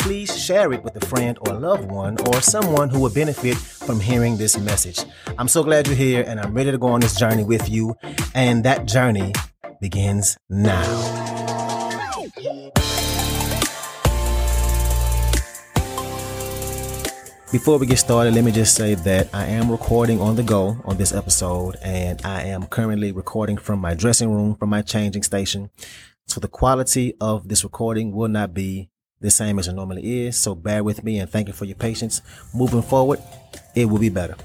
please share it with a friend or loved one or someone who would benefit from hearing this message. I'm so glad you're here and I'm ready to go on this journey with you. And that journey begins now. Before we get started, let me just say that I am recording on the go on this episode, and I am currently recording from my dressing room, from my changing station. So the quality of this recording will not be the same as it normally is. So bear with me and thank you for your patience. Moving forward, it will be better.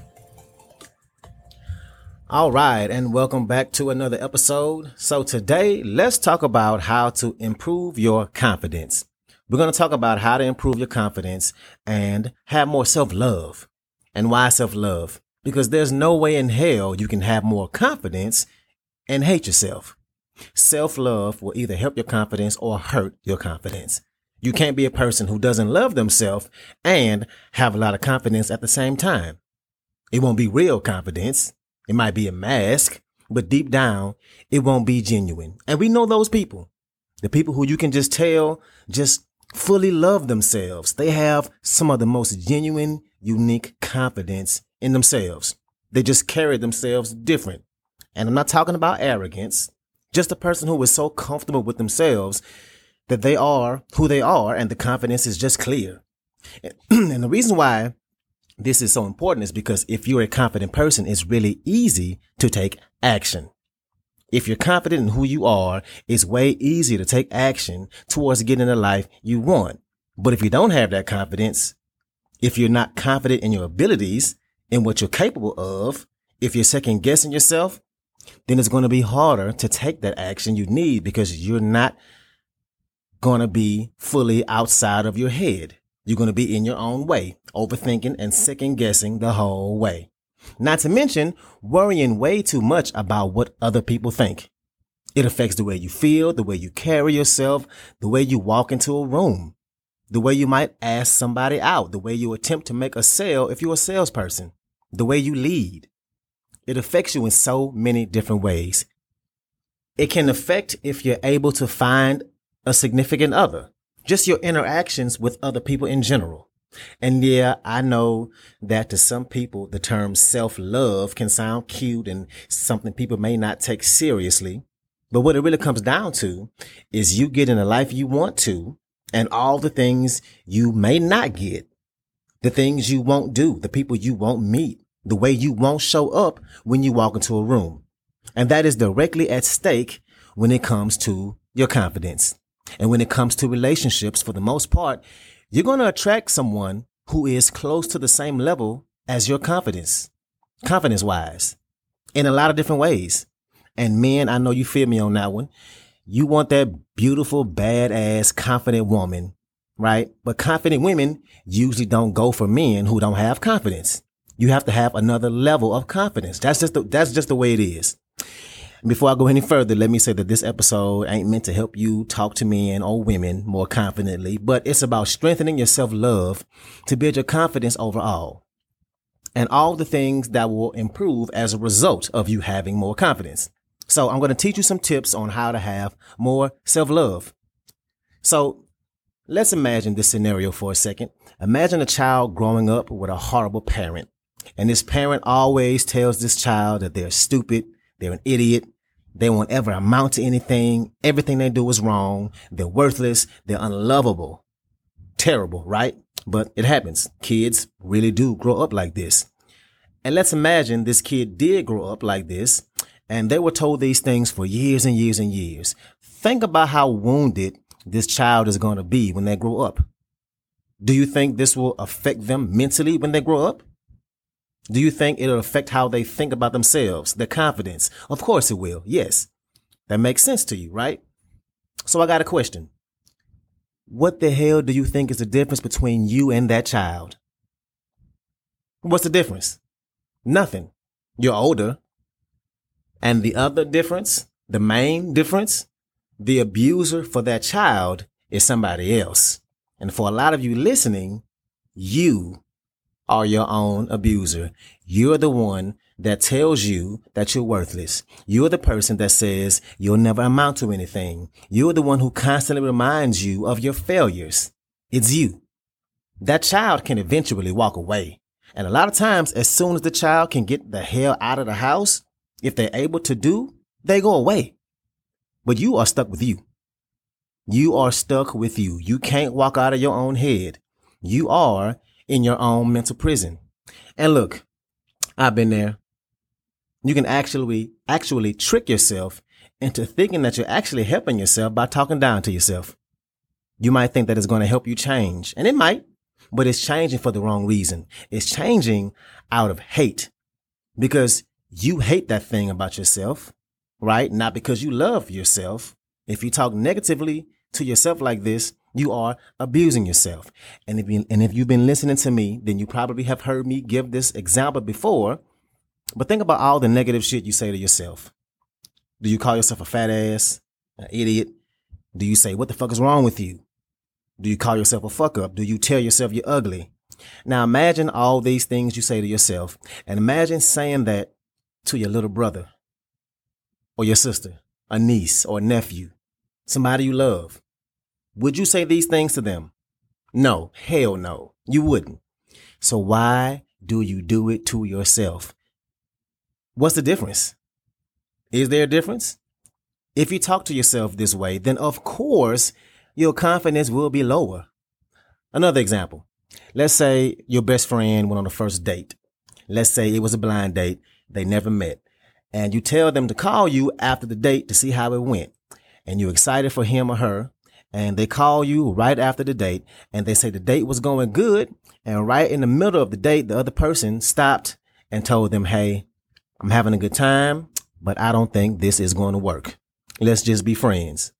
All right, and welcome back to another episode. So today, let's talk about how to improve your confidence. We're going to talk about how to improve your confidence and have more self love. And why self love? Because there's no way in hell you can have more confidence and hate yourself. Self love will either help your confidence or hurt your confidence. You can't be a person who doesn't love themselves and have a lot of confidence at the same time. It won't be real confidence. It might be a mask, but deep down, it won't be genuine. And we know those people. The people who you can just tell just fully love themselves. They have some of the most genuine, unique confidence in themselves. They just carry themselves different. And I'm not talking about arrogance, just a person who is so comfortable with themselves that they are who they are and the confidence is just clear. and the reason why this is so important is because if you're a confident person, it's really easy to take action. If you're confident in who you are, it's way easier to take action towards getting the life you want. But if you don't have that confidence, if you're not confident in your abilities and what you're capable of, if you're second guessing yourself, then it's going to be harder to take that action you need because you're not going to be fully outside of your head. You're going to be in your own way, overthinking and second guessing the whole way. Not to mention worrying way too much about what other people think. It affects the way you feel, the way you carry yourself, the way you walk into a room, the way you might ask somebody out, the way you attempt to make a sale if you're a salesperson, the way you lead. It affects you in so many different ways. It can affect if you're able to find a significant other, just your interactions with other people in general. And yeah, I know that to some people, the term self love can sound cute and something people may not take seriously. But what it really comes down to is you getting the life you want to and all the things you may not get, the things you won't do, the people you won't meet, the way you won't show up when you walk into a room. And that is directly at stake when it comes to your confidence. And when it comes to relationships, for the most part, you're going to attract someone who is close to the same level as your confidence, confidence wise, in a lot of different ways. And men, I know you feel me on that one. You want that beautiful, badass, confident woman, right? But confident women usually don't go for men who don't have confidence. You have to have another level of confidence. That's just the, that's just the way it is. Before I go any further, let me say that this episode ain't meant to help you talk to men or women more confidently, but it's about strengthening your self love to build your confidence overall and all the things that will improve as a result of you having more confidence. So I'm going to teach you some tips on how to have more self love. So let's imagine this scenario for a second. Imagine a child growing up with a horrible parent. And this parent always tells this child that they're stupid, they're an idiot, they won't ever amount to anything. Everything they do is wrong. They're worthless. They're unlovable. Terrible, right? But it happens. Kids really do grow up like this. And let's imagine this kid did grow up like this and they were told these things for years and years and years. Think about how wounded this child is going to be when they grow up. Do you think this will affect them mentally when they grow up? Do you think it'll affect how they think about themselves, their confidence? Of course it will. Yes. That makes sense to you, right? So I got a question. what the hell do you think is the difference between you and that child? What's the difference? Nothing. You're older. And the other difference, the main difference, the abuser for that child is somebody else. And for a lot of you listening, you are your own abuser. You're the one that tells you that you're worthless. You're the person that says you'll never amount to anything. You're the one who constantly reminds you of your failures. It's you. That child can eventually walk away. And a lot of times, as soon as the child can get the hell out of the house, if they're able to do, they go away. But you are stuck with you. You are stuck with you. You can't walk out of your own head. You are in your own mental prison. And look, I've been there you can actually actually trick yourself into thinking that you're actually helping yourself by talking down to yourself. You might think that it's going to help you change, and it might, but it's changing for the wrong reason. It's changing out of hate because you hate that thing about yourself, right? Not because you love yourself. If you talk negatively to yourself like this, you are abusing yourself. And if you, and if you've been listening to me, then you probably have heard me give this example before but think about all the negative shit you say to yourself. Do you call yourself a fat ass, an idiot? Do you say, what the fuck is wrong with you? Do you call yourself a fuck up? Do you tell yourself you're ugly? Now imagine all these things you say to yourself and imagine saying that to your little brother or your sister, a niece or a nephew, somebody you love. Would you say these things to them? No, hell no, you wouldn't. So why do you do it to yourself? What's the difference? Is there a difference? If you talk to yourself this way, then of course your confidence will be lower. Another example. Let's say your best friend went on a first date. Let's say it was a blind date. They never met. And you tell them to call you after the date to see how it went. And you're excited for him or her. And they call you right after the date and they say the date was going good. And right in the middle of the date, the other person stopped and told them, Hey, I'm having a good time, but I don't think this is going to work. Let's just be friends.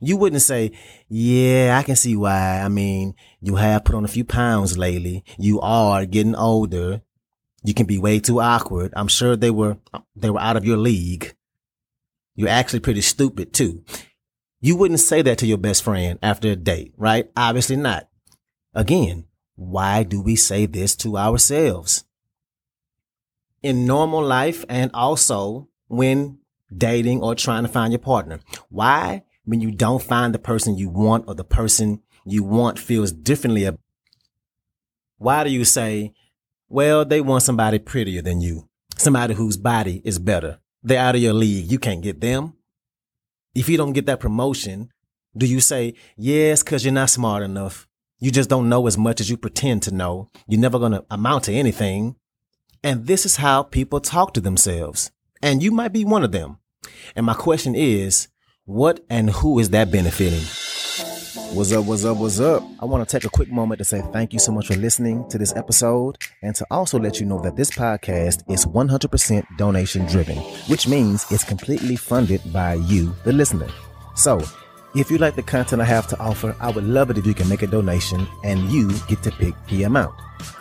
You wouldn't say, yeah, I can see why. I mean, you have put on a few pounds lately. You are getting older. You can be way too awkward. I'm sure they were, they were out of your league. You're actually pretty stupid too. You wouldn't say that to your best friend after a date, right? Obviously not. Again, why do we say this to ourselves? in normal life and also when dating or trying to find your partner. Why? When you don't find the person you want or the person you want feels differently. Why do you say, well, they want somebody prettier than you, somebody whose body is better. They're out of your league. You can't get them. If you don't get that promotion, do you say, yes, cause you're not smart enough. You just don't know as much as you pretend to know. You're never going to amount to anything. And this is how people talk to themselves. And you might be one of them. And my question is, what and who is that benefiting? What's up? What's up? What's up? I want to take a quick moment to say thank you so much for listening to this episode and to also let you know that this podcast is 100% donation driven, which means it's completely funded by you, the listener. So if you like the content I have to offer, I would love it if you can make a donation and you get to pick the amount.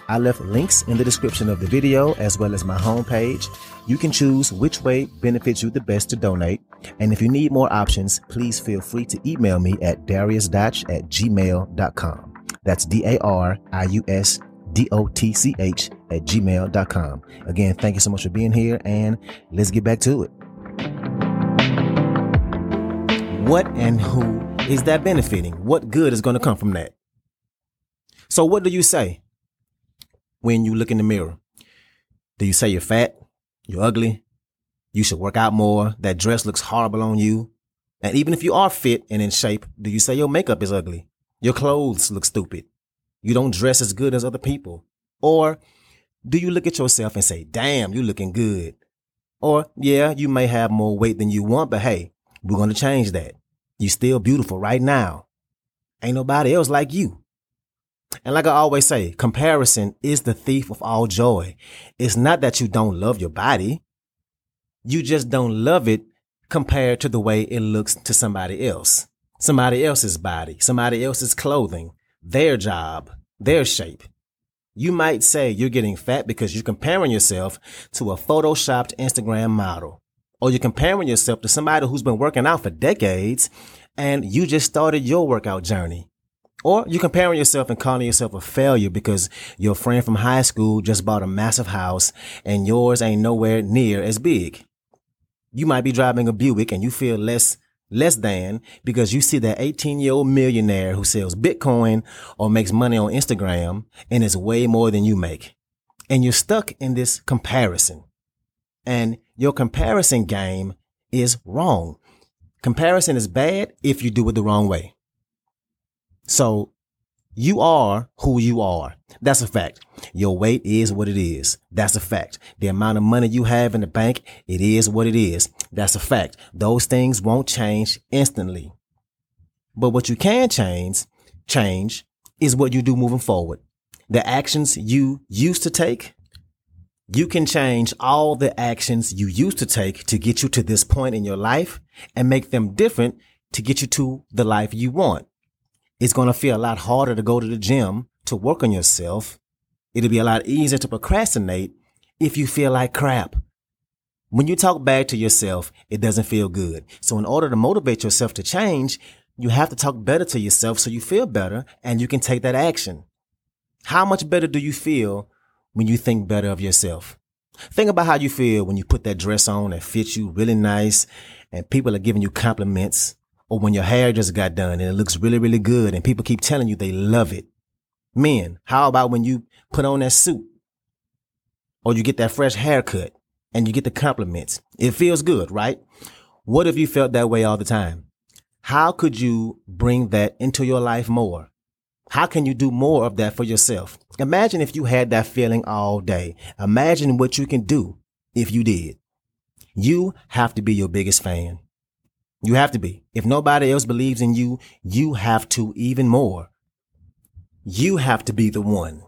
I left links in the description of the video as well as my homepage. You can choose which way benefits you the best to donate. And if you need more options, please feel free to email me at dariusdotch at gmail.com. That's D A R I U S D O T C H at gmail.com. Again, thank you so much for being here and let's get back to it. What and who is that benefiting? What good is going to come from that? So, what do you say? when you look in the mirror? Do you say you're fat? You're ugly? You should work out more. That dress looks horrible on you. And even if you are fit and in shape, do you say your makeup is ugly? Your clothes look stupid. You don't dress as good as other people. Or do you look at yourself and say, damn, you're looking good? Or yeah, you may have more weight than you want, but hey, we're going to change that. You're still beautiful right now. Ain't nobody else like you. And like I always say, comparison is the thief of all joy. It's not that you don't love your body. You just don't love it compared to the way it looks to somebody else. somebody else's body, somebody else's clothing, their job, their shape. You might say you're getting fat because you're comparing yourself to a photoshopped Instagram model, or you're comparing yourself to somebody who's been working out for decades and you just started your workout journey. Or you're comparing yourself and calling yourself a failure because your friend from high school just bought a massive house and yours ain't nowhere near as big. You might be driving a Buick and you feel less less than because you see that 18 year old millionaire who sells Bitcoin or makes money on Instagram and is way more than you make. And you're stuck in this comparison. And your comparison game is wrong. Comparison is bad if you do it the wrong way. So you are who you are. That's a fact. Your weight is what it is. That's a fact. The amount of money you have in the bank, it is what it is. That's a fact. Those things won't change instantly. But what you can change, change is what you do moving forward. The actions you used to take, you can change all the actions you used to take to get you to this point in your life and make them different to get you to the life you want. It's going to feel a lot harder to go to the gym to work on yourself. It'll be a lot easier to procrastinate if you feel like crap. When you talk bad to yourself, it doesn't feel good. So in order to motivate yourself to change, you have to talk better to yourself so you feel better and you can take that action. How much better do you feel when you think better of yourself? Think about how you feel when you put that dress on that fits you really nice and people are giving you compliments or when your hair just got done and it looks really, really good and people keep telling you they love it. Men, how about when you put on that suit or you get that fresh haircut and you get the compliments? It feels good, right? What if you felt that way all the time? How could you bring that into your life more? How can you do more of that for yourself? Imagine if you had that feeling all day. Imagine what you can do if you did. You have to be your biggest fan. You have to be. If nobody else believes in you, you have to even more. You have to be the one.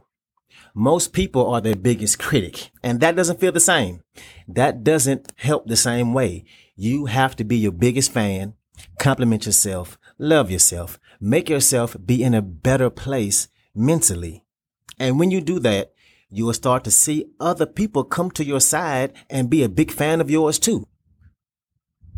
Most people are their biggest critic, and that doesn't feel the same. That doesn't help the same way. You have to be your biggest fan, compliment yourself, love yourself, make yourself be in a better place mentally. And when you do that, you will start to see other people come to your side and be a big fan of yours too.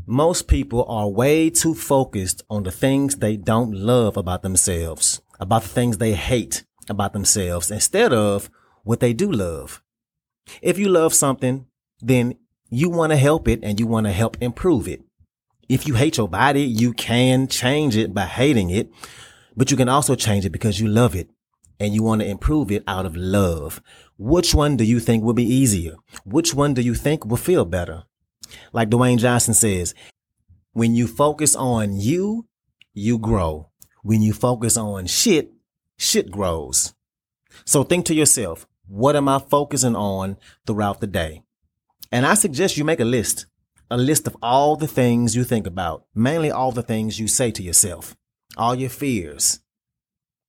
Most people are way too focused on the things they don't love about themselves, about the things they hate about themselves instead of what they do love. If you love something, then you want to help it and you want to help improve it. If you hate your body, you can change it by hating it, but you can also change it because you love it and you want to improve it out of love. Which one do you think will be easier? Which one do you think will feel better? Like Dwayne Johnson says, when you focus on you, you grow. When you focus on shit, shit grows. So think to yourself, what am I focusing on throughout the day? And I suggest you make a list, a list of all the things you think about, mainly all the things you say to yourself, all your fears,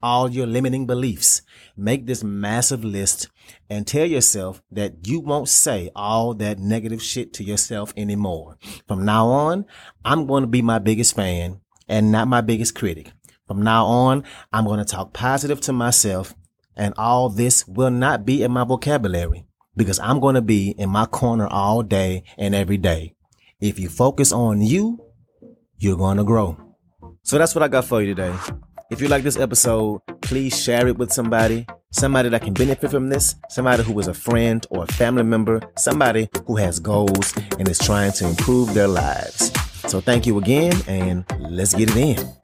all your limiting beliefs. Make this massive list and tell yourself that you won't say all that negative shit to yourself anymore. From now on, I'm going to be my biggest fan and not my biggest critic. From now on, I'm going to talk positive to myself and all this will not be in my vocabulary because I'm going to be in my corner all day and every day. If you focus on you, you're going to grow. So that's what I got for you today. If you like this episode, please share it with somebody, somebody that can benefit from this, somebody who is a friend or a family member, somebody who has goals and is trying to improve their lives. So thank you again, and let's get it in.